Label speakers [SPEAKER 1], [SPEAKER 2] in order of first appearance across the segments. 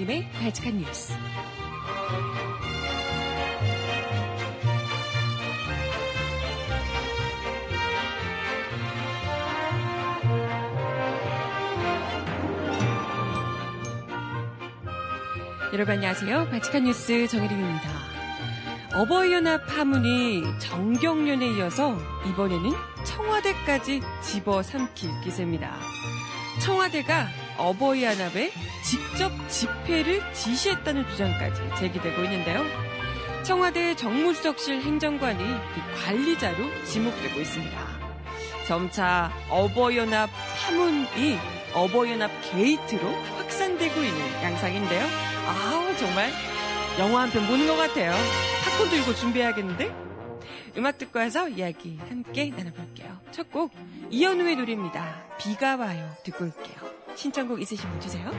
[SPEAKER 1] 정혜림의 발칙한 뉴스. 여러분 안녕하세요. 발칙한 뉴스 정혜림입니다. 어버이연합 파문이 정경련에 이어서 이번에는 청와대까지 집어삼킬 기세입니다. 청와대가 어버이연합에 직접 집회를 지시했다는 주장까지 제기되고 있는데요. 청와대 정무수석실 행정관이 그 관리자로 지목되고 있습니다. 점차 어버이연합 파문이 어버이연합 게이트로 확산되고 있는 양상인데요. 아우 정말 영화 한 편 보는 것 같아요. 팝콘 들고 준비해야겠는데? 음악 듣고 와서 이야기 함께 나눠볼게요. 첫 곡 이현우의 노래입니다. 비가 와요. 듣고 올게요. 신청곡 있으시면 주세요.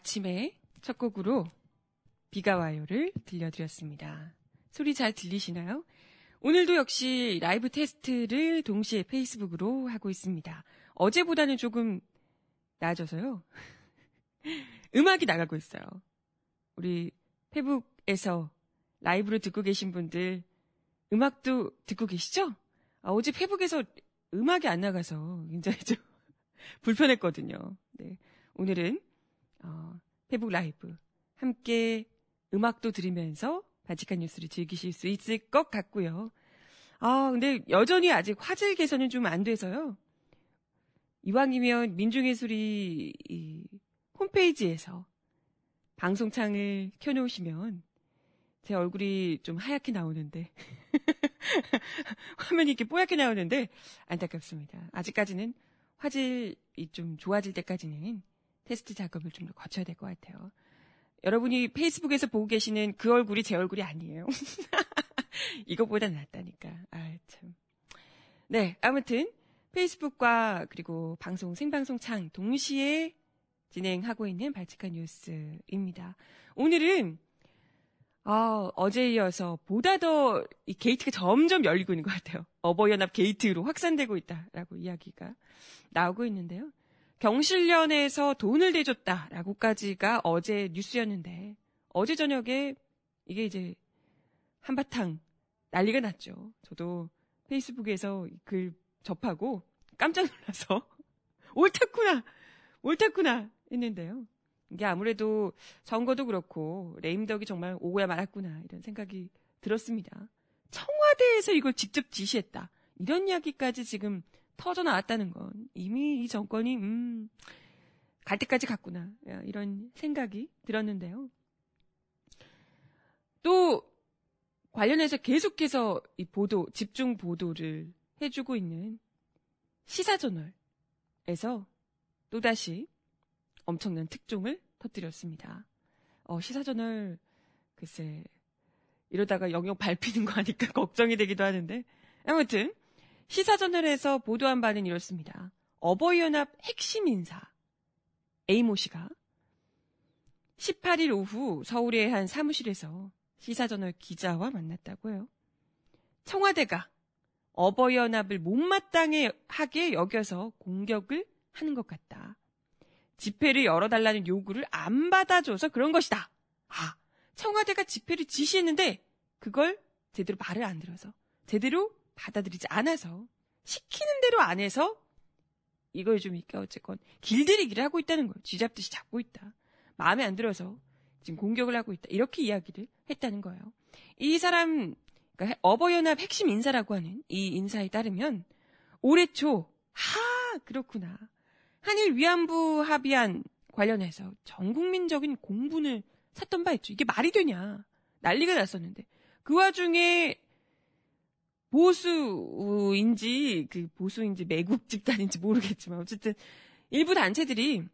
[SPEAKER 1] 아침에 첫 곡으로 비가 와요를 들려드렸습니다. 소리 잘 들리시나요? 오늘도 역시 라이브 테스트를 동시에 페이스북으로 하고 있습니다. 어제보다는 조금 나아져서요. 음악이 나가고 있어요. 우리 페북에서 라이브로 듣고 계신 분들 음악도 듣고 계시죠? 아, 어제 페북에서 음악이 안 나가서 굉장히 좀 불편했거든요. 네. 오늘은 어, 페북 라이브 함께 음악도 들으면서 바칙한 뉴스를 즐기실 수 있을 것 같고요. 아, 근데 여전히 아직 화질 개선은 좀 안 돼서요. 이왕이면 민중예술이 이 홈페이지에서 방송창을 켜놓으시면 제 얼굴이 좀 하얗게 나오는데 화면이 이렇게 뽀얗게 나오는데 안타깝습니다. 아직까지는 화질이 좀 좋아질 때까지는 테스트 작업을 좀 더 거쳐야 될 것 같아요. 여러분이 페이스북에서 보고 계시는 그 얼굴이 제 얼굴이 아니에요. 이거보다 낫다니까. 아, 참. 네, 아무튼 페이스북과 그리고 방송 생방송 창 동시에 진행하고 있는 발칙한 뉴스입니다. 오늘은 아, 어제 이어서 보다 더 이 게이트가 점점 열리고 있는 것 같아요. 어버이연합 게이트로 확산되고 있다라고 이야기가 나오고 있는데요. 경실련에서 돈을 대줬다라고까지가 어제 뉴스였는데 어제 저녁에 이게 이제 한바탕 난리가 났죠. 저도 페이스북에서 글 접하고 깜짝 놀라서 옳았구나, 옳았구나 했는데요. 이게 아무래도 선거도 그렇고 레임덕이 정말 오고야 말았구나 이런 생각이 들었습니다. 청와대에서 이걸 직접 지시했다. 이런 이야기까지 지금 터져 나왔다는 건 이미 이 정권이 음, 갈 때까지 갔구나 이런 생각이 들었는데요. 또 관련해서 계속해서 이 보도 집중 보도를 해주고 있는 시사저널에서 또다시 엄청난 특종을 터뜨렸습니다. 어, 시사저널 글쎄 이러다가 영역 밟히는 거 아닐까 걱정이 되기도 하는데 아무튼 시사저널에서 보도한 바는 이렇습니다. 어버이연합 핵심 인사 에이모 씨가 18일 오후 서울의 한 사무실에서 시사저널 기자와 만났다고요. 청와대가 어버이연합을 못마땅하게 여겨서 공격을 하는 것 같다. 집회를 열어달라는 요구를 안 받아줘서 그런 것이다. 아, 청와대가 집회를 지시했는데 그걸 제대로 말을 안 들어서 제대로 받아들이지 않아서 시키는 대로 안 해서 이걸 좀 그러니까 어쨌건 길들이기를 하고 있다는 거예요. 쥐잡듯이 잡고 있다. 마음에 안 들어서 지금 공격을 하고 있다. 이렇게 이야기를 했다는 거예요. 이 사람 그러니까 어버이연합 핵심 인사라고 하는 이 인사에 따르면 올해 초 하, 그렇구나. 한일 위안부 합의안 관련해서 전 국민적인 공분을 샀던 바 있죠. 이게 말이 되냐. 난리가 났었는데. 그 와중에 보수인지, 그 보수인지 매국 집단인지 모르겠지만, 어쨌든 일부 단체들이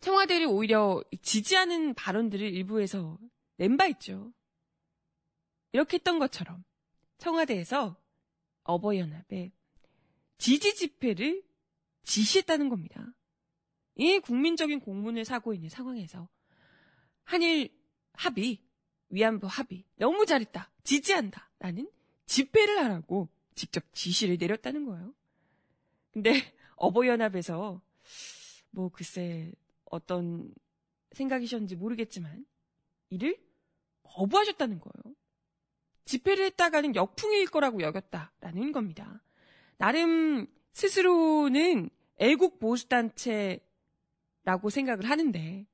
[SPEAKER 1] 청와대를 오히려 지지하는 발언들을 일부에서 낸 바 있죠. 이렇게 했던 것처럼 청와대에서 어버이연합에 지지 집회를 지시했다는 겁니다. 이 국민적인 공문을 사고 있는 상황에서 한일 합의, 위안부 합의 너무 잘했다, 지지한다 라는 집회를 하라고 직접 지시를 내렸다는 거예요. 근데 어버이연합에서 뭐 글쎄 어떤 생각이셨는지 모르겠지만 이를 거부하셨다는 거예요. 집회를 했다가는 역풍일 거라고 여겼다라는 겁니다. 나름 스스로는 애국 보수단체라고 생각을 하는데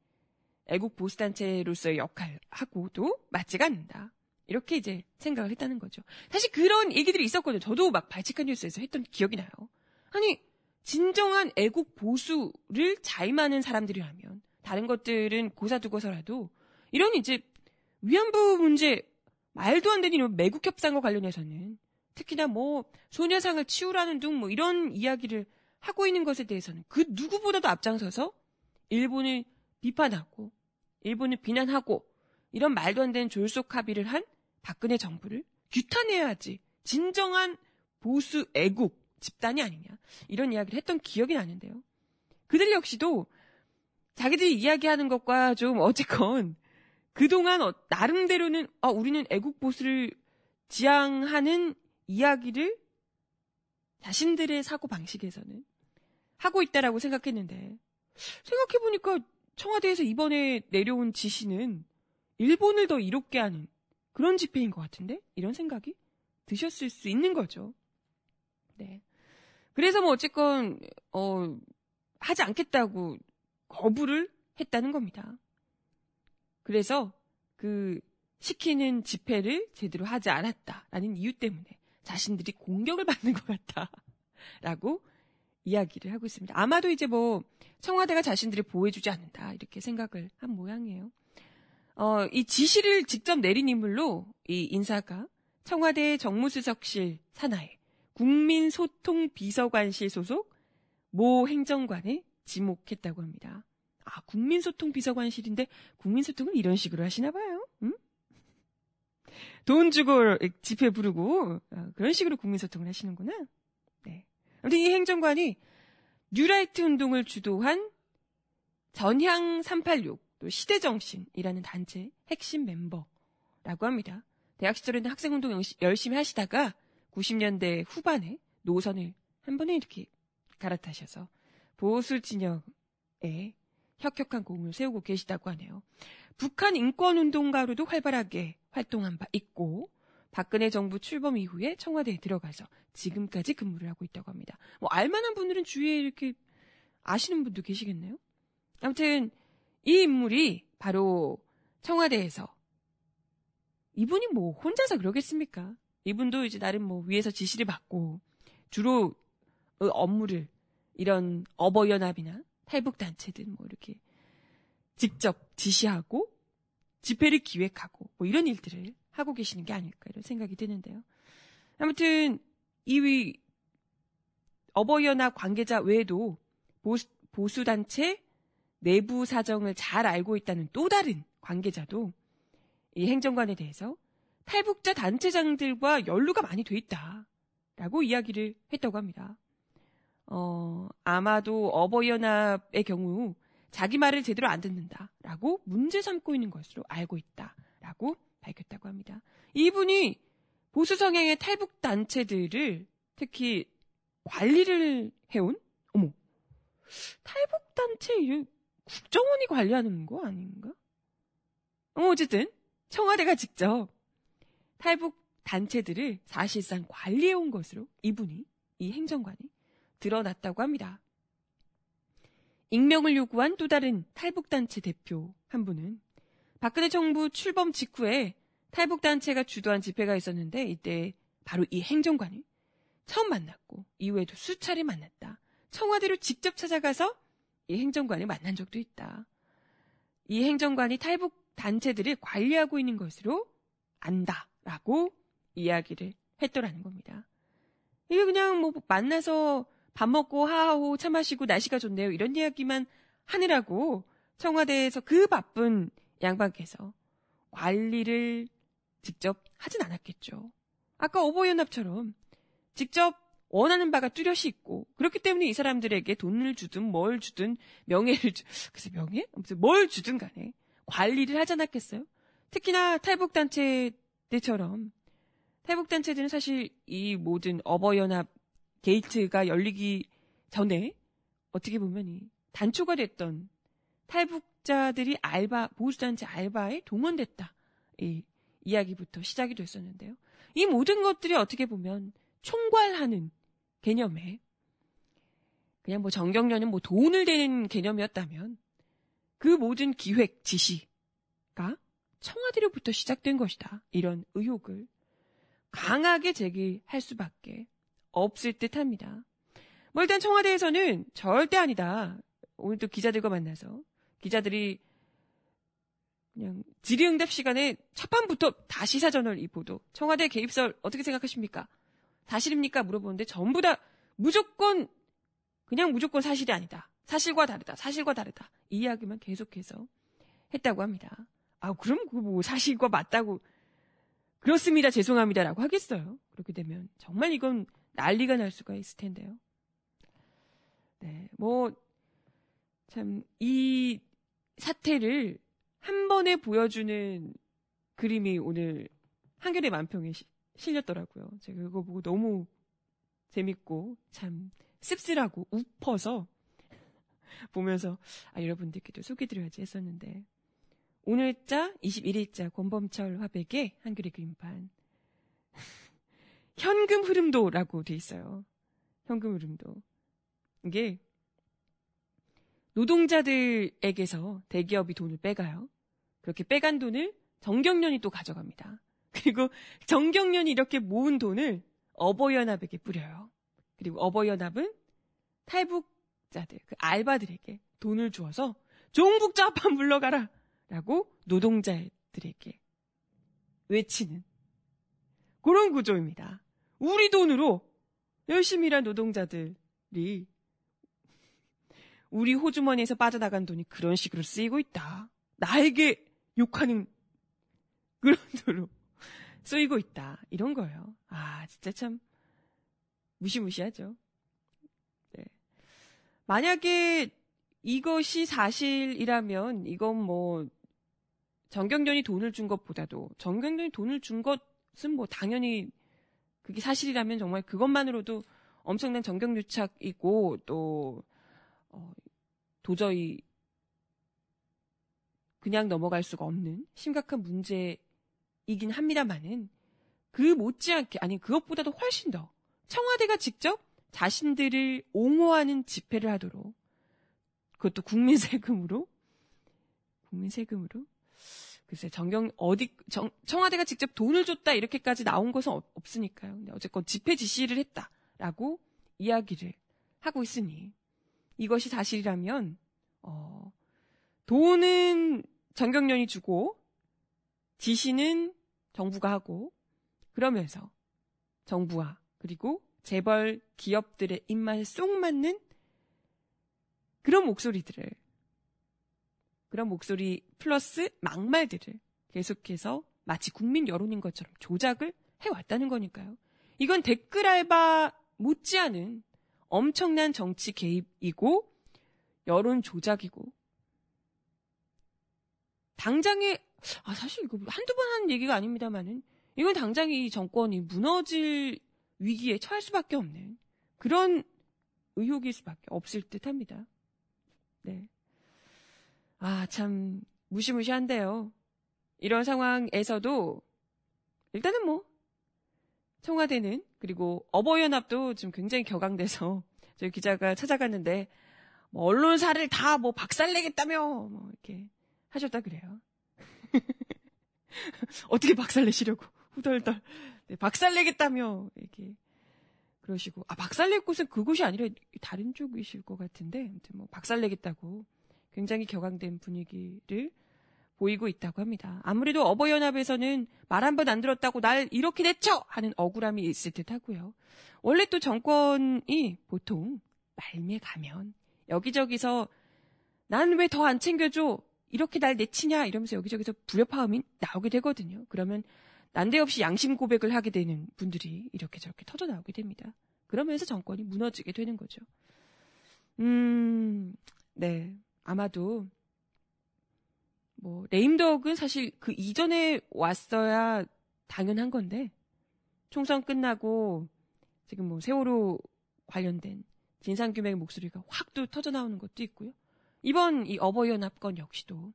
[SPEAKER 1] 애국 보수단체로서의 역할하고도 맞지가 않는다. 이렇게 이제 생각을 했다는 거죠. 사실 그런 얘기들이 있었거든요. 저도 막 발칙한 뉴스에서 했던 기억이 나요. 아니, 진정한 애국 보수를 자임하는 사람들이라면 다른 것들은 고사두고서라도 이런 이제 위안부 문제 말도 안 되는 이런 매국 협상과 관련해서는 특히나 뭐 소녀상을 치우라는 등 뭐 이런 이야기를 하고 있는 것에 대해서는 그 누구보다도 앞장서서 일본을 비판하고 일본을 비난하고 이런 말도 안 되는 졸속 합의를 한 박근혜 정부를 규탄해야지 진정한 보수 애국 집단이 아니냐 이런 이야기를 했던 기억이 나는데요. 그들 역시도 자기들이 이야기하는 것과 좀 어쨌건 그동안 어, 나름대로는 아, 우리는 애국 보수를 지향하는 이야기를 자신들의 사고 방식에서는 하고 있다라고 생각했는데 생각해 보니까 청와대에서 이번에 내려온 지시는 일본을 더 이롭게 하는 그런 집회인 것 같은데 이런 생각이 드셨을 수 있는 거죠. 네. 그래서 뭐 어쨌건 어 하지 않겠다고 거부를 했다는 겁니다. 그래서 그 시키는 집회를 제대로 하지 않았다라는 이유 때문에 자신들이 공격을 받는 것 같다라고 이야기를 하고 있습니다. 아마도 이제 뭐 청와대가 자신들이 보호해주지 않는다 이렇게 생각을 한 모양이에요. 어, 이 지시를 직접 내린 인물로 이 인사가 청와대 정무수석실 산하에 국민소통비서관실 소속 모 행정관에 지목했다고 합니다. 아, 국민소통비서관실인데 국민소통은 이런 식으로 하시나 봐요. 응? 돈 주고 집회 부르고 어, 그런 식으로 국민소통을 하시는구나. 네. 아무튼 이 행정관이 뉴라이트 운동을 주도한 전향 386, 또 시대정신이라는 단체 핵심 멤버라고 합니다. 대학 시절에는 학생운동 열심히 하시다가 90년대 후반에 노선을 한 번에 이렇게 갈아타셔서 보수 진영에 혁혁한 공을 세우고 계시다고 하네요. 북한 인권운동가로도 활발하게 활동한 바 있고 박근혜 정부 출범 이후에 청와대에 들어가서 지금까지 근무를 하고 있다고 합니다. 뭐 알만한 분들은 주위에 이렇게 아시는 분도 계시겠네요. 아무튼 이 인물이 바로 청와대에서 이분이 뭐 혼자서 그러겠습니까? 이분도 이제 나름 뭐 위에서 지시를 받고 주로 업무를 이런 어버이연합이나 탈북단체들 뭐 이렇게 직접 지시하고 집회를 기획하고 뭐 이런 일들을 하고 계시는 게 아닐까 이런 생각이 드는데요. 아무튼 이 어버이연합 관계자 외에도 보수, 단체 내부 사정을 잘 알고 있다는 또 다른 관계자도 이 행정관에 대해서 탈북자 단체장들과 연루가 많이 돼 있다라고 이야기를 했다고 합니다. 어, 아마도 어버이연합의 경우 자기 말을 제대로 안 듣는다라고 문제 삼고 있는 것으로 알고 있다라고 밝혔다고 합니다. 이분이 보수 성향의 탈북 단체들을 특히 관리를 해온 어머 탈북 단체 이름 국정원이 관리하는 거 아닌가? 어, 어쨌든 청와대가 직접 탈북 단체들을 사실상 관리해온 것으로 이분이, 이 행정관이 드러났다고 합니다. 익명을 요구한 또 다른 탈북단체 대표 한 분은 박근혜 정부 출범 직후에 탈북단체가 주도한 집회가 있었는데 이때 바로 이 행정관을 처음 만났고 이후에도 수차례 만났다. 청와대로 직접 찾아가서 이 행정관을 만난 적도 있다. 이 행정관이 탈북 단체들을 관리하고 있는 것으로 안다라고 이야기를 했더라는 겁니다. 이게 그냥 뭐 만나서 밥 먹고 하하호 차 마시고 날씨가 좋네요. 이런 이야기만 하느라고 청와대에서 그 바쁜 양반께서 관리를 직접 하진 않았겠죠. 아까 오보연합처럼 직접 원하는 바가 뚜렷이 있고 그렇기 때문에 이 사람들에게 돈을 주든 뭘 주든 명예를 주 글쎄 명예? 아무튼 뭘 주든 간에 관리를 하지 않았겠어요? 특히나 탈북 단체들처럼 탈북 단체들은 사실 이 모든 어버연합 게이트가 열리기 전에 어떻게 보면 이 단초가 됐던 탈북자들이 알바, 보수 단체 알바에 동원됐다. 이 이야기부터 시작이 됐었는데요. 이 모든 것들이 어떻게 보면 총괄하는 개념에 그냥 뭐 정경련은 뭐 돈을 대는 개념이었다면 그 모든 기획 지시가 청와대로부터 시작된 것이다. 이런 의혹을 강하게 제기할 수밖에 없을 듯 합니다. 뭐 일단 청와대에서는 절대 아니다. 오늘 또 기자들과 만나서 기자들이 그냥 질의응답 시간에 첫 밤부터 다 시사저널 이 보도 청와대 개입설 어떻게 생각하십니까? 사실입니까? 물어보는데 전부 다 무조건 그냥 무조건 사실이 아니다. 사실과 다르다. 사실과 다르다. 이 이야기만 계속해서 했다고 합니다. 아 그럼 그 뭐 사실과 맞다고 그렇습니다. 죄송합니다라고 하겠어요. 그렇게 되면 정말 이건 난리가 날 수가 있을 텐데요. 네, 뭐, 참, 이 사태를 한 번에 보여주는 그림이 오늘 한겨레 만평에 시, 실렸더라고요. 제가 그거 보고 너무 재밌고 참 씁쓸하고 우퍼서 보면서 아, 여러분들께도 소개드려야지 했었는데 오늘자 21일자 권범철 화백의 한겨레 그림판 현금 흐름도라고 돼 있어요. 현금 흐름도. 이게 노동자들에게서 대기업이 돈을 빼가요. 그렇게 빼간 돈을 정경련이 또 가져갑니다. 그리고 정경련이 이렇게 모은 돈을 어버이연합에게 뿌려요. 그리고 어버이연합은 탈북자들, 그 알바들에게 돈을 주어서 종북자 합판 물러가라! 라고 노동자들에게 외치는 그런 구조입니다. 우리 돈으로 열심히 일한 노동자들이 우리 호주머니에서 빠져나간 돈이 그런 식으로 쓰이고 있다. 나에게 욕하는 그런 돈으로 쓰이고 있다. 이런 거예요. 아, 진짜 참 무시무시하죠. 네. 만약에 이것이 사실이라면 이건 뭐 정경련이 돈을 준 것보다도 정경련이 돈을 준 것은 뭐 당연히 그게 사실이라면 정말 그것만으로도 엄청난 정경유착이고 또 어, 도저히 그냥 넘어갈 수가 없는 심각한 문제 이긴 합니다만은 그 못지않게 아니 그것보다도 훨씬 더 청와대가 직접 자신들을 옹호하는 집회를 하도록 그것도 국민 세금으로 국민 세금으로 글쎄 정경 어디 정, 청와대가 직접 돈을 줬다 이렇게까지 나온 것은 없, 없으니까요. 근데 어쨌건 집회 지시를 했다라고 이야기를 하고 있으니 이것이 사실이라면 어, 돈은 정경련이 주고 지시는 정부가 하고 그러면서 정부와 그리고 재벌 기업들의 입맛에 쏙 맞는 그런 목소리들을 그런 목소리 플러스 막말들을 계속해서 마치 국민 여론인 것처럼 조작을 해왔다는 거니까요. 이건 댓글 알바 못지않은 엄청난 정치 개입이고 여론 조작이고 당장에 아 사실 이거 한두 번 하는 얘기가 아닙니다만은 이건 당장 이 정권이 무너질 위기에 처할 수밖에 없는 그런 의혹일 수밖에 없을 듯 합니다. 네. 아, 참, 무시무시한데요. 이런 상황에서도 일단은 뭐 청와대는 그리고 어버이연합도 좀 굉장히 격앙돼서 저희 기자가 찾아갔는데 뭐 언론사를 다 뭐 박살내겠다며 뭐 이렇게 하셨다 그래요. 어떻게 박살내시려고 후덜덜 네, 박살내겠다며 이렇게 그러시고 아 박살낼 곳은 그곳이 아니라 다른 쪽이실 것 같은데 아무튼 뭐 박살내겠다고 굉장히 격앙된 분위기를 보이고 있다고 합니다. 아무래도 어버이연합에서는 말 한 번 안 들었다고 날 이렇게 내쳐 하는 억울함이 있을 듯 하고요. 원래 또 정권이 보통 말매 가면 여기저기서 난 왜 더 안 챙겨줘? 이렇게 날 내치냐? 이러면서 여기저기서 불협화음이 나오게 되거든요. 그러면 난데없이 양심 고백을 하게 되는 분들이 이렇게 저렇게 터져 나오게 됩니다. 그러면서 정권이 무너지게 되는 거죠. 음, 네. 아마도 뭐 레임덕은 사실 그 이전에 왔어야 당연한 건데 총선 끝나고 지금 뭐 세월호 관련된 진상규명의 목소리가 확 또 터져 나오는 것도 있고요. 이번 이 어버이연합 건 역시도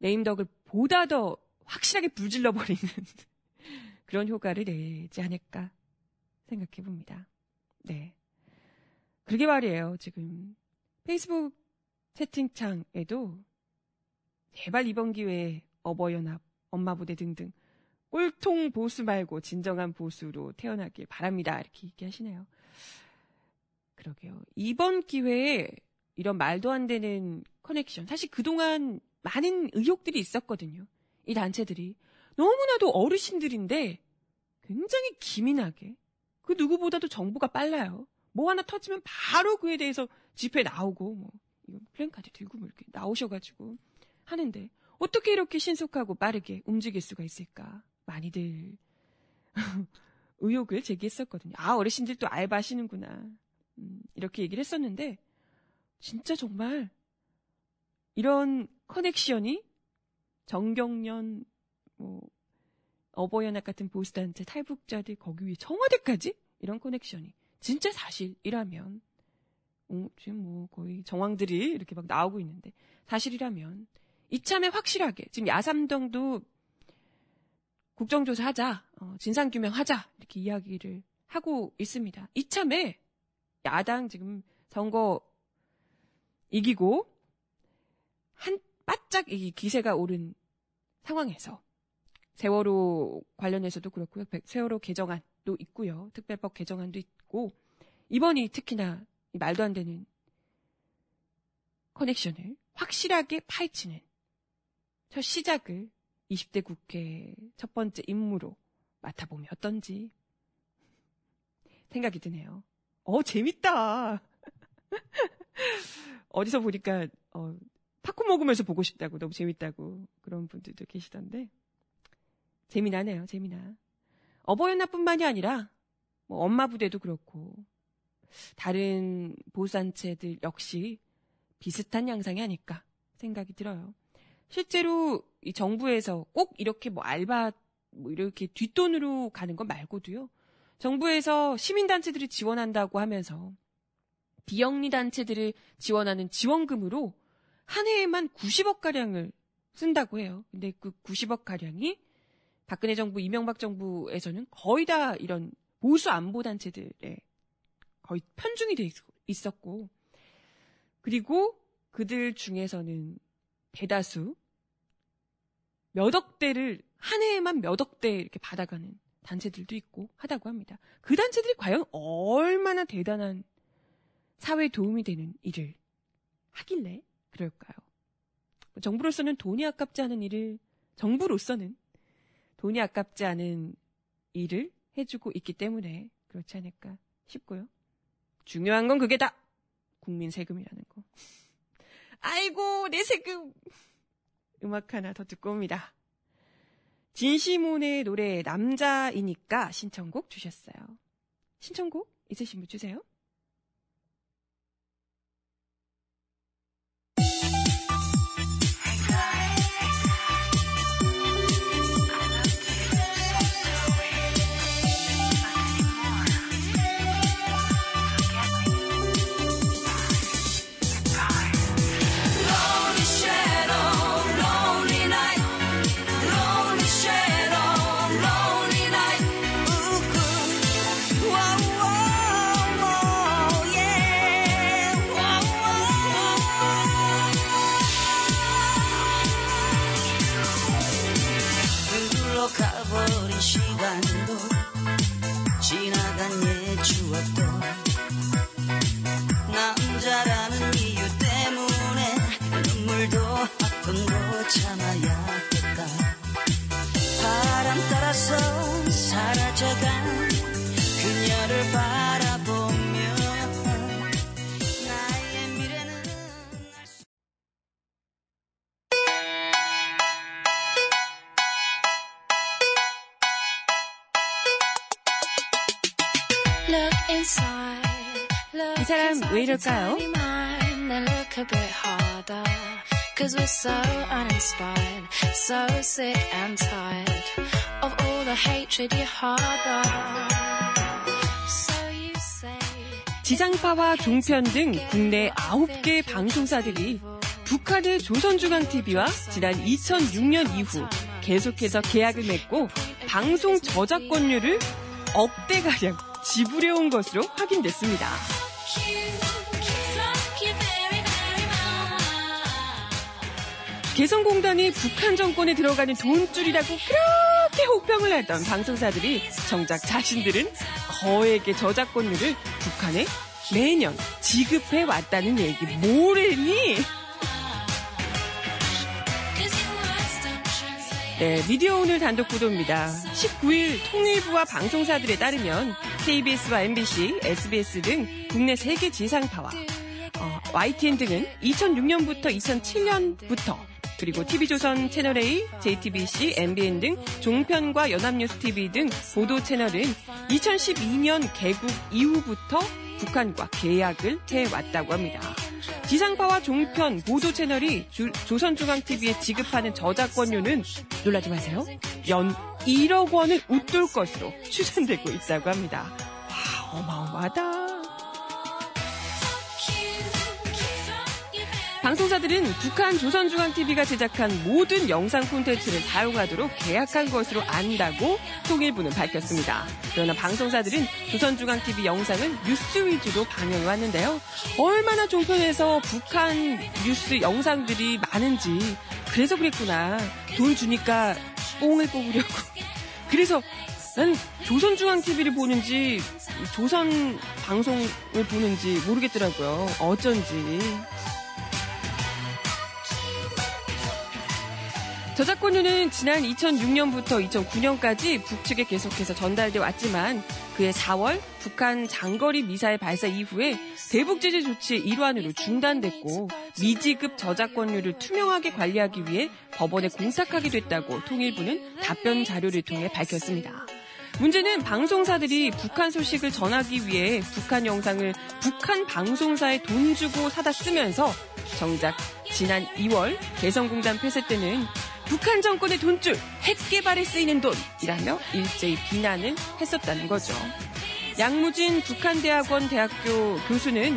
[SPEAKER 1] 레임덕을 보다 더 확실하게 불질러 버리는 그런 효과를 내지 않을까 생각해 봅니다. 네. 그러게 말이에요. 지금 페이스북 채팅창에도 제발 이번 기회에 어버이연합, 엄마부대 등등 꼴통 보수 말고 진정한 보수로 태어나길 바랍니다. 이렇게 얘기하시네요. 그러게요. 이번 기회에 이런 말도 안 되는 커넥션. 사실 그동안 많은 의혹들이 있었거든요. 이 단체들이. 너무나도 어르신들인데 굉장히 기민하게 그 누구보다도 정보가 빨라요. 뭐 하나 터지면 바로 그에 대해서 집회 나오고 뭐 이거 플랜카드 들고 뭐 이렇게 나오셔가지고 하는데 어떻게 이렇게 신속하고 빠르게 움직일 수가 있을까? 많이들 의혹을 제기했었거든요. 아 어르신들도 알바하시는구나. 음, 이렇게 얘기를 했었는데 진짜 정말 이런 커넥션이 정경련 뭐 어버이연합 같은 보수단체 탈북자들 거기 위에 청와대까지 이런 커넥션이 진짜 사실이라면 어, 지금 뭐 거의 정황들이 이렇게 막 나오고 있는데 사실이라면 이참에 확실하게 지금 야삼동도 국정조사하자 어, 진상규명하자 이렇게 이야기를 하고 있습니다. 이참에 야당 지금 선거 이기고 한 바짝 이 기세가 오른 상황에서 세월호 관련해서도 그렇고요. 세월호 개정안도 있고요. 특별법 개정안도 있고 이번이 특히나 말도 안 되는 커넥션을 확실하게 파헤치는 첫 시작을 20대 국회 첫 번째 임무로 맡아보면 어떤지 생각이 드네요. 어, 재밌다. 어디서 보니까, 어, 팝콘 먹으면서 보고 싶다고, 너무 재밌다고, 그런 분들도 계시던데. 재미나네요, 재미나. 어버이연합뿐만이 아니라, 뭐, 엄마 부대도 그렇고, 다른 보수단체들 역시 비슷한 양상이 아닐까 생각이 들어요. 실제로 이 정부에서 꼭 이렇게 뭐 알바 뭐 이렇게 뒷돈으로 가는 것 말고도요. 정부에서 시민단체들이 지원한다고 하면서 비영리 단체들을 지원하는 지원금으로 한 해에만 90억 가량을 쓴다고 해요. 근데 그 90억 가량이 박근혜 정부, 이명박 정부에서는 거의 다 이런 보수 안보 단체들에 거의 편중이 돼 있었고 그리고 그들 중에서는 대다수 몇 억 대를 한 해에만 몇 억 대 이렇게 받아가는 단체들도 있고 하다고 합니다. 그 단체들이 과연 얼마나 대단한 사회에 도움이 되는 일을 하길래 그럴까요? 정부로서는 돈이 아깝지 않은 일을 정부로서는 돈이 아깝지 않은 일을 해주고 있기 때문에 그렇지 않을까 싶고요. 중요한 건 그게 다. 국민 세금이라는 거. 아이고 내 세금. 음악 하나 더 듣고 옵니다. 진시몬의 노래 남자이니까 신청곡 주셨어요. 신청곡 있으신 분 주세요.
[SPEAKER 2] 이
[SPEAKER 1] 사람 왜 이럴까요?
[SPEAKER 3] tiny mind and look a bit harder. Cause we're so uninspired, so sick and tired of all the hatred you harbor. So you say.
[SPEAKER 1] 지상파와 종편 등 국내 9개 방송사들이 북한의 조선중앙TV와 지난 2006년 이후 계속해서 계약을 맺고 방송 저작권료를 억대가량 지불해온 것으로 확인됐습니다. 개성공단이 북한 정권에 들어가는 돈줄이라고 그렇게 혹평을 했던 방송사들이 정작 자신들은 거액의 저작권료를 북한에 매년 지급해 왔다는 얘기 뭐래니? 네, 미디어 오늘 단독 보도입니다. 19일 통일부와 방송사들에 따르면 KBS와 MBC, SBS 등 국내 세계 지상파와 어, YTN 등은 2006년부터 2007년부터 그리고 TV조선 채널A, JTBC, MBN 등 종편과 연합뉴스 TV 등 보도 채널은 2012년 개국 이후부터 북한과 계약을 해왔다고 합니다. 지상파와 종편, 보도 채널이 주- 조선중앙TV에 지급하는 저작권료는 놀라지 마세요. 연 1억 원을 웃돌 것으로 추산되고 있다고 합니다. 와, 어마어마하다. 방송사들은 북한 조선중앙TV가 제작한 모든 영상 콘텐츠를 사용하도록 계약한 것으로 안다고 통일부는 밝혔습니다. 그러나 방송사들은 조선중앙TV 영상을 뉴스 위주로 방영해 왔는데요. 얼마나 종편에서 북한 뉴스 영상들이 많은지 그래서 그랬구나. 돈 주니까 뽕을 뽑으려고. 그래서 난 조선중앙TV를 보는지 조선 방송을 보는지 모르겠더라고요. 어쩐지. 저작권료는 지난 2006년부터 2009년까지 북측에 계속해서 전달돼 왔지만 그해 4월 북한 장거리 미사일 발사 이후에 대북 제재 조치의 일환으로 중단됐고 미지급 저작권료를 투명하게 관리하기 위해 법원에 공탁하게 됐다고 통일부는 답변 자료를 통해 밝혔습니다. 문제는 방송사들이 북한 소식을 전하기 위해 북한 영상을 북한 방송사에 돈 주고 사다 쓰면서 정작 지난 2월 개성공단 폐쇄 때는 북한 정권의 돈줄 핵 개발에 쓰이는 돈이라며 일제히 비난을 했었다는 거죠. 양무진 북한대학원 대학교 교수는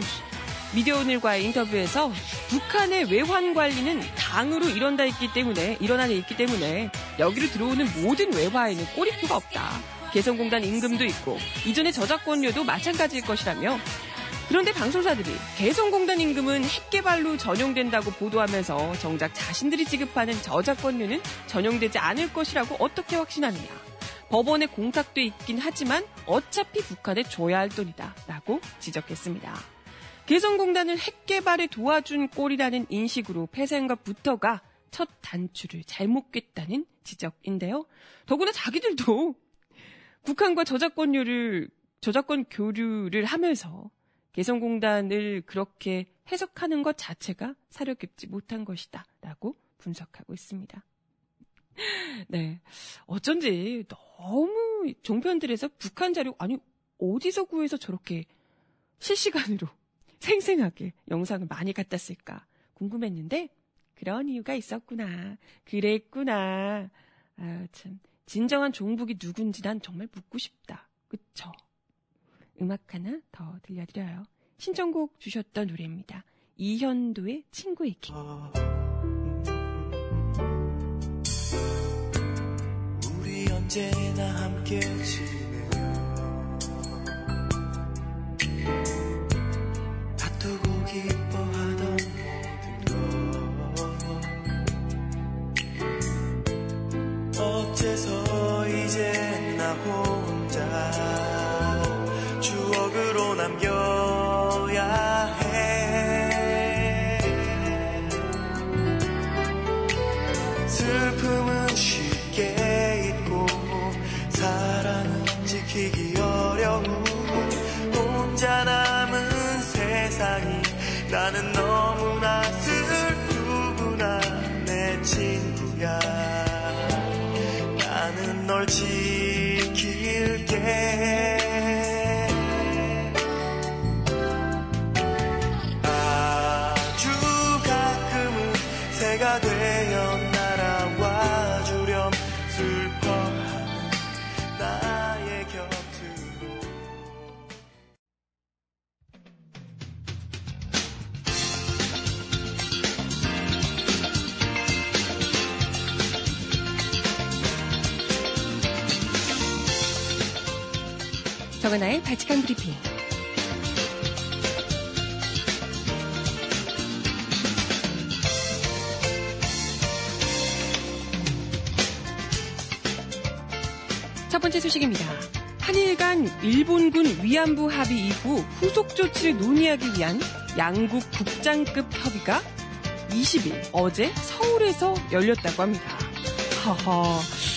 [SPEAKER 1] 미디어오늘과의 인터뷰에서 북한의 외환 관리는 당으로 일어나 있기 때문에 일어나 있기 때문에 여기로 들어오는 모든 외화에는 꼬리표가 없다. 개성공단 임금도 있고 이전의 저작권료도 마찬가지일 것이라며 그런데 방송사들이 개성공단 임금은 핵개발로 전용된다고 보도하면서 정작 자신들이 지급하는 저작권료는 전용되지 않을 것이라고 어떻게 확신하느냐. 법원에 공탁돼 있긴 하지만 어차피 북한에 줘야 할 돈이다. 라고 지적했습니다. 개성공단을 핵개발에 도와준 꼴이라는 인식으로 폐쇄한 것부터가 첫 단추를 잘못 꿰다는 지적인데요. 더구나 자기들도 북한과 저작권료를, 저작권 교류를 하면서 개성공단을 그렇게 해석하는 것 자체가 사려 깊지 못한 것이다. 라고 분석하고 있습니다. 네. 어쩐지 너무 종편들에서 북한 자료, 아니, 어디서 구해서 저렇게 실시간으로 생생하게 영상을 많이 갖다 쓸까 궁금했는데, 그런 이유가 있었구나. 그랬구나. 아, 참. 진정한 종북이 누군지 난 정말 묻고 싶다. 그쵸? 음악 하나 더 들려드려요. 신청곡 주셨던 노래입니다. 이현도의 친구에게.
[SPEAKER 4] 우리 언제나 함께 지내며 다투고 기뻐하던 모든 것 어째서 지키기 어려운 혼자 남은 세상이 나는 너무나 슬프구나 내 친구야. 나는 널 지킬게
[SPEAKER 1] 정은아의 발칙한 브리핑. 첫 번째 소식입니다. 한일 간 일본군 위안부 합의 이후 후속 조치를 논의하기 위한 양국 국장급 협의가 20일 어제 서울에서 열렸다고 합니다. 허허.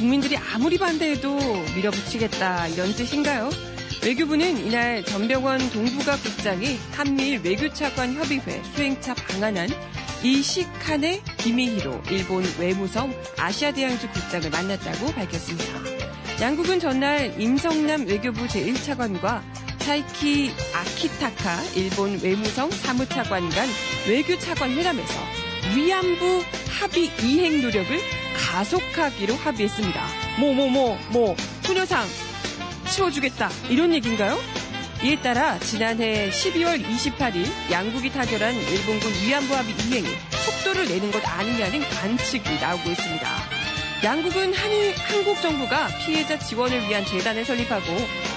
[SPEAKER 1] 아, 국민들이 아무리 반대해도 밀어붙이겠다 이런 뜻인가요? 외교부는 이날 전병원 동북아 국장이 한미일 외교차관 협의회 수행차 방한한 이시칸의 기미히로 일본 외무성 아시아대양주 국장을 만났다고 밝혔습니다. 양국은 전날 임성남 외교부 제1차관과 사이키 아키타카 일본 외무성 사무차관 간 외교차관 회담에서 위안부 합의 이행 노력을 가속하기로 합의했습니다. 뭐, 뭐, 뭐, 뭐, 소녀상 치워주겠다. 이런 얘기인가요? 이에 따라 지난해 12월 28일 양국이 타결한 일본군 위안부 합의 이행에 속도를 내는 것 아니냐는 관측이 나오고 있습니다. 양국은 한일, 한국 정부가 피해자 지원을 위한 재단을 설립하고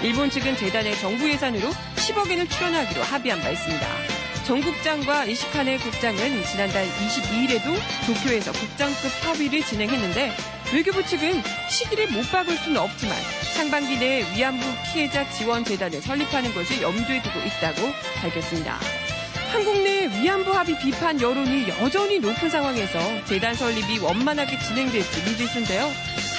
[SPEAKER 1] 일본 측은 재단의 정부 예산으로 10억 엔을 출연하기로 합의한 바 있습니다. 정 국장과 이시카네 국장은 지난달 22일에도 도쿄에서 국장급 협의를 진행했는데 외교부 측은 시기를 못 박을 수는 없지만 상반기 내에 위안부 피해자 지원 재단을 설립하는 것을 염두에 두고 있다고 밝혔습니다. 한국 내 위안부 합의 비판 여론이 여전히 높은 상황에서 재단 설립이 원만하게 진행될지 미지수인데요.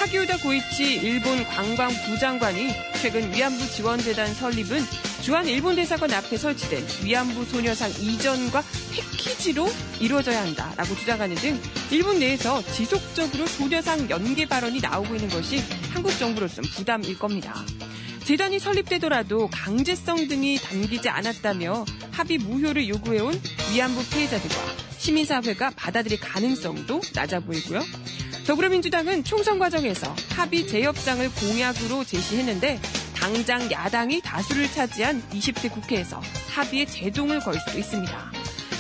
[SPEAKER 1] 하기우다 고이치 일본 관광부 장관이 최근 위안부 지원재단 설립은 주한 일본 대사관 앞에 설치된 위안부 소녀상 이전과 패키지로 이루어져야 한다라고 주장하는 등 일본 내에서 지속적으로 소녀상 연계 발언이 나오고 있는 것이 한국 정부로서는 부담일 겁니다. 재단이 설립되더라도 강제성 등이 담기지 않았다며 합의 무효를 요구해온 위안부 피해자들과 시민사회가 받아들일 가능성도 낮아 보이고요. 더불어민주당은 총선 과정에서 합의 재협상을 공약으로 제시했는데 당장 야당이 다수를 차지한 20대 국회에서 합의에 제동을 걸 수도 있습니다.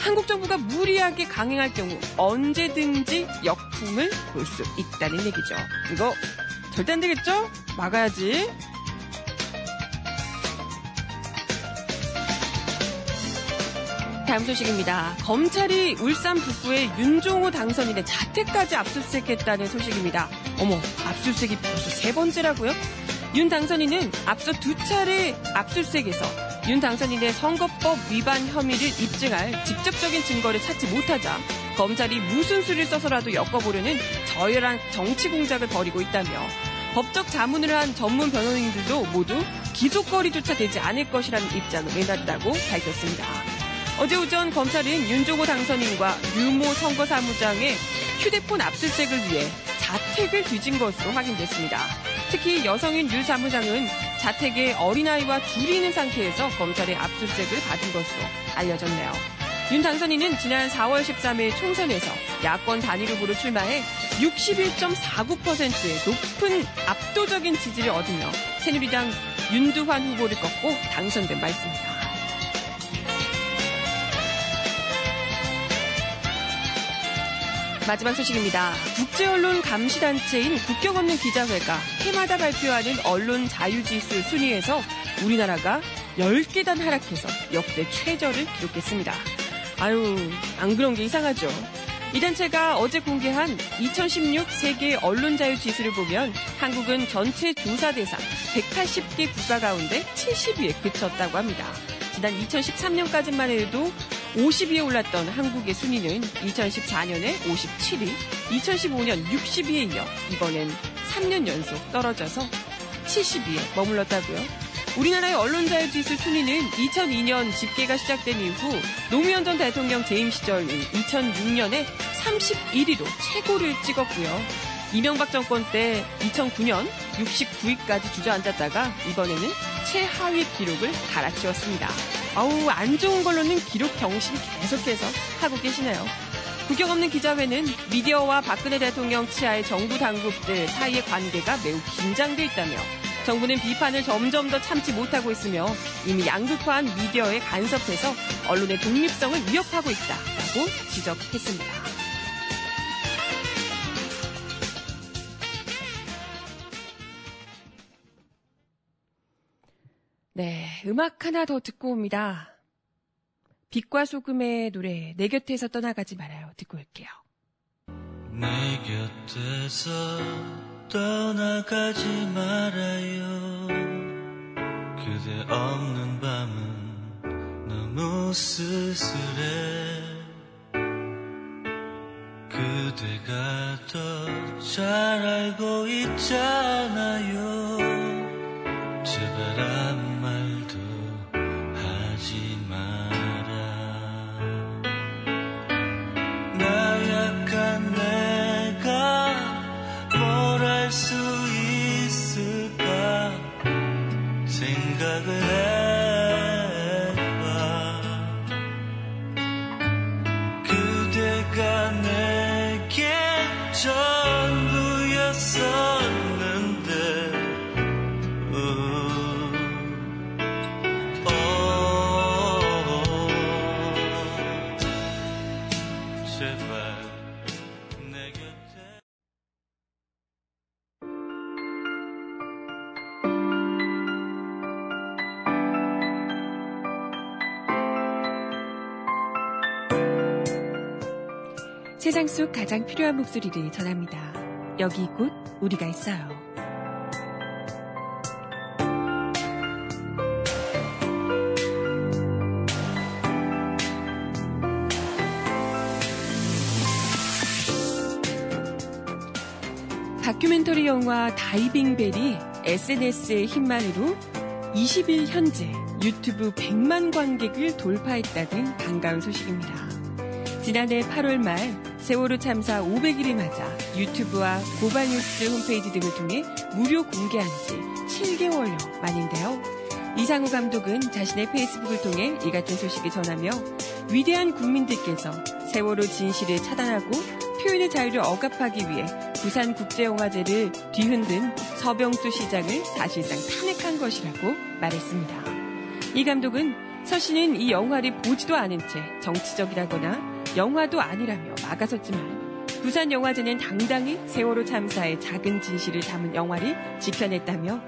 [SPEAKER 1] 한국 정부가 무리하게 강행할 경우 언제든지 역풍을 볼 수 있다는 얘기죠. 이거 절대 안 되겠죠? 막아야지. 다음 소식입니다. 검찰이 울산 북구의 윤종호 당선인의 자택까지 압수수색했다는 소식입니다. 어머, 압수수색이 벌써 세 번째라고요? 윤 당선인은 앞서 두 차례 압수수색에서 윤 당선인의 선거법 위반 혐의를 입증할 직접적인 증거를 찾지 못하자 검찰이 무슨 수를 써서라도 엮어보려는 저열한 정치 공작을 벌이고 있다며 법적 자문을 한 전문 변호인들도 모두 기소거리조차 되지 않을 것이라는 입장을 내놨다고 밝혔습니다. 어제 오전 검찰은 윤종호 당선인과 유모 선거사무장의 휴대폰 압수수색을 위해 자택을 뒤진 것으로 확인됐습니다. 특히 여성인 유 사무장은 자택에 어린아이와 둘이 있는 상태에서 검찰의 압수수색을 받은 것으로 알려졌네요. 윤 당선인은 지난 4월 13일 총선에서 야권 단일 후보로 출마해 61.49%의 높은 압도적인 지지를 얻으며 새누리당 윤두환 후보를 꺾고 당선된 바 있습니다. 마지막 소식입니다. 국제 언론 감시 단체인 국경 없는 기자회가 해마다 발표하는 언론 자유 지수 순위에서 우리나라가 10계단 하락해서 역대 최저를 기록했습니다. 아유, 안 그런 게 이상하죠. 이 단체가 어제 공개한 2016 세계 언론 자유 지수를 보면 한국은 전체 조사 대상 180개 국가 가운데 70위에 그쳤다고 합니다. 지난 2013년까지만 해도 50위에 올랐던 한국의 순위는 2014년에 57위, 2015년 60위에 이어 이번엔 3년 연속 떨어져서 70위에 머물렀다고요. 우리나라의 언론 자유지수 순위는 2002년 집계가 시작된 이후 노무현 전 대통령 재임 시절 2006년에 31위로 최고를 찍었고요. 이명박 정권 때 2009년 69위까지 주저앉았다가 이번에는 최하위 기록을 갈아치웠습니다. 아우 안 좋은 걸로는 기록 경신 계속해서 하고 계시네요. 구경 없는 기자회는 미디어와 박근혜 대통령 치하의 정부 당국들 사이의 관계가 매우 긴장돼 있다며 정부는 비판을 점점 더 참지 못하고 있으며 이미 양극화한 미디어에 간섭해서 언론의 독립성을 위협하고 있다라고 지적했습니다. 네, 음악 하나 더 듣고 옵니다. 빛과 소금의 노래 내 곁에서 떠나가지 말아요. 듣고 올게요.
[SPEAKER 4] 내 곁에서 떠나가지 말아요 그대 없는 밤은 너무 쓸쓸해 그대가 더 잘 알고 있잖아요 아
[SPEAKER 1] 가장 필요한 목소리를 전합니다. 여기 곧 우리가 있어요. 다큐멘터리 영화 다이빙 벨이 SNS의 힘만으로 20일 현재 유튜브 100만 관객을 돌파했다는 반가운 소식입니다. 지난해 8월 말 세월호 참사 500일을 맞아 유튜브와 고발뉴스 홈페이지 등을 통해 무료 공개한 지 7개월여 만인데요. 이상우 감독은 자신의 페이스북을 통해 이 같은 소식을 전하며 위대한 국민들께서 세월호 진실을 차단하고 표현의 자유를 억압하기 위해 부산국제영화제를 뒤흔든 서병수 시장을 사실상 탄핵한 것이라고 말했습니다. 이 감독은 서 씨는 이 영화를 보지도 않은 채 정치적이라거나 영화도 아니라며 막아섰지만 부산영화제는 당당히 세월호 참사의 작은 진실을 담은 영화를 지켜냈다며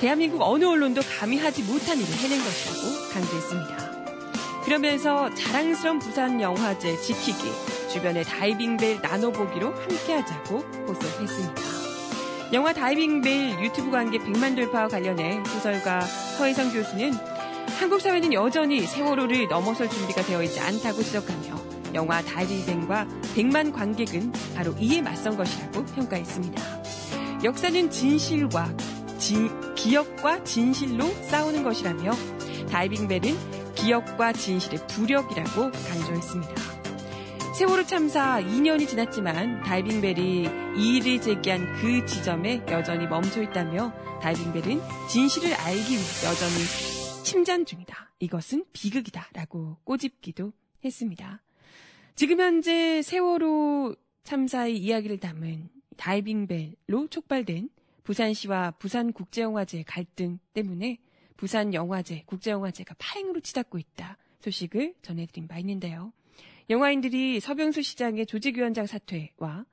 [SPEAKER 1] 대한민국 어느 언론도 감히 하지 못한 일을 해낸 것이라고 강조했습니다. 그러면서 자랑스러운 부산 영화제 지키기, 주변의 다이빙벨 나눠보기로 함께하자고 호소했습니다. 영화 다이빙벨 유튜브 관계 100만 돌파와 관련해 소설가 서혜성 교수는 한국 사회는 여전히 세월호를 넘어설 준비가 되어 있지 않다고 지적하며 영화 다이빙과 100만 관객은 바로 이에 맞선 것이라고 평가했습니다. 역사는 진실과 진, 기억과 진실로 싸우는 것이라며 다이빙벨은 기억과 진실의 부력이라고 강조했습니다. 세월호 참사 2년이 지났지만 다이빙벨이 이의를 제기한 그 지점에 여전히 멈춰 있다며 다이빙벨은 진실을 알기 위해 여전히 침전 중이다. 이것은 비극이다. 라고 꼬집기도 했습니다. 지금 현재 세월호 참사의 이야기를 담은 다이빙벨로 촉발된 부산시와 부산국제영화제 갈등 때문에 부산영화제, 국제영화제가 파행으로 치닫고 있다 소식을 전해드린 바 있는데요. 영화인들이 서병수 시장의 조직위원장 사퇴와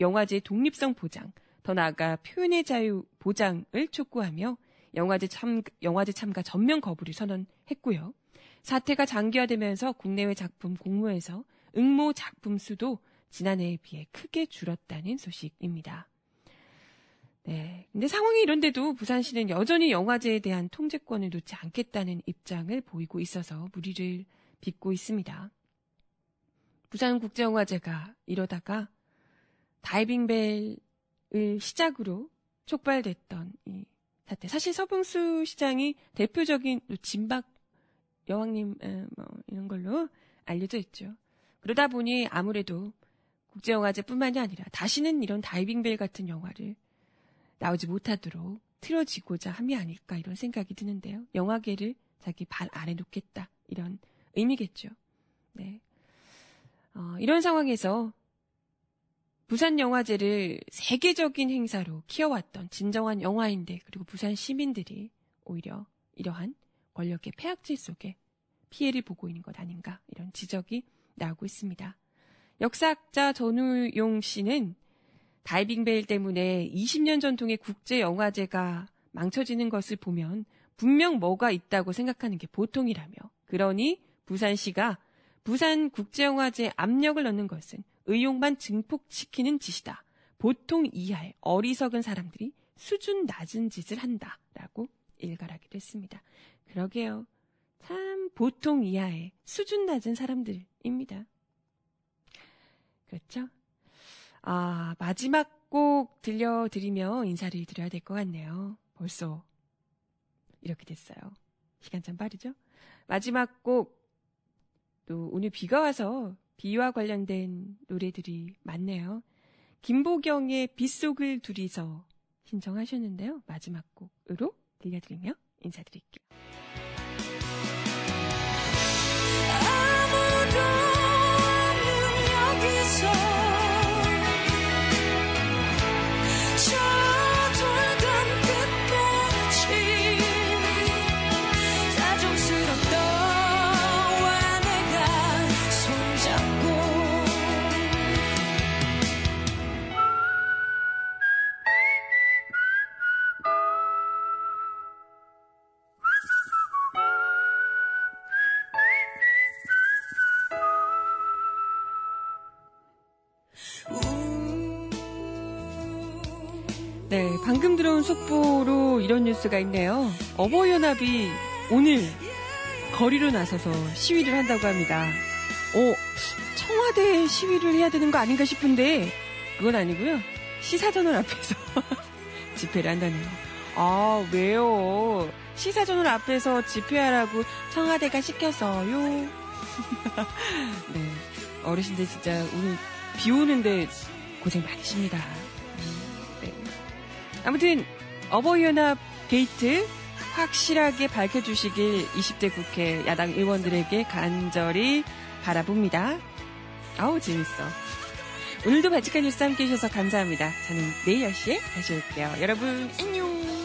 [SPEAKER 1] 영화제 독립성 보장, 더 나아가 표현의 자유 보장을 촉구하며 영화제 참, 영화제 참가 전면 거부를 선언했고요. 사태가 장기화되면서 국내외 작품 공모에서 응모 작품 수도 지난해에 비해 크게 줄었다는 소식입니다. 네. 근데 상황이 이런데도 부산시는 여전히 영화제에 대한 통제권을 놓지 않겠다는 입장을 보이고 있어서 무리를 빚고 있습니다. 부산국제영화제가 이러다가 다이빙벨을 시작으로 촉발됐던 이 사태. 사실 서봉수 시장이 대표적인 진박 여왕님 에, 뭐 이런 걸로 알려져 있죠. 그러다 보니 아무래도 국제영화제뿐만이 아니라 다시는 이런 다이빙벨 같은 영화를 나오지 못하도록 틀어지고자 함이 아닐까 이런 생각이 드는데요. 영화계를 자기 발 아래 놓겠다 이런 의미겠죠. 네. 어, 이런 상황에서 부산 영화제를 세계적인 행사로 키워왔던 진정한 영화인데 그리고 부산 시민들이 오히려 이러한 권력의 폐악질 속에 피해를 보고 있는 것 아닌가 이런 지적이 나오고 있습니다. 역사학자 전우용 씨는 다이빙벨 때문에 20년 전통의 국제 영화제가 망쳐지는 것을 보면 분명 뭐가 있다고 생각하는 게 보통이라며 그러니 부산시가 부산 국제영화제 압력을 넣는 것은 의욕만 증폭시키는 짓이다. 보통 이하의 어리석은 사람들이 수준 낮은 짓을 한다라고 일갈하기도 했습니다. 그러게요. 참 보통 이하의 수준 낮은 사람들입니다. 그렇죠? 아, 마지막 곡 들려드리며 인사를 드려야 될 것 같네요. 벌써 이렇게 됐어요. 시간 참 빠르죠? 마지막 곡, 또 오늘 비가 와서 비와 관련된 노래들이 많네요. 김보경의 빗속을 둘이서 신청하셨는데요. 마지막 곡으로 들려드리며 인사드릴게요. 뉴스가 있네요. 어버이연합이 오늘 거리로 나서서 시위를 한다고 합니다. 어, 청와대 시위를 해야 되는 거 아닌가 싶은데 그건 아니고요. 시사전원 앞에서 집회를 한다네요. 아, 왜요? 시사전원 앞에서 집회하라고 청와대가 시켜서요. 네, 어르신들 진짜 오늘 비 오는데 고생 많으십니다. 네. 아무튼 어버이연합 게이트 확실하게 밝혀주시길 20대 국회 야당 의원들에게 간절히 바라봅니다. 아우 재밌어. 오늘도 발칙한 뉴스 함께 해주셔서 감사합니다. 저는 내일 10시에 다시 올게요. 여러분 안녕.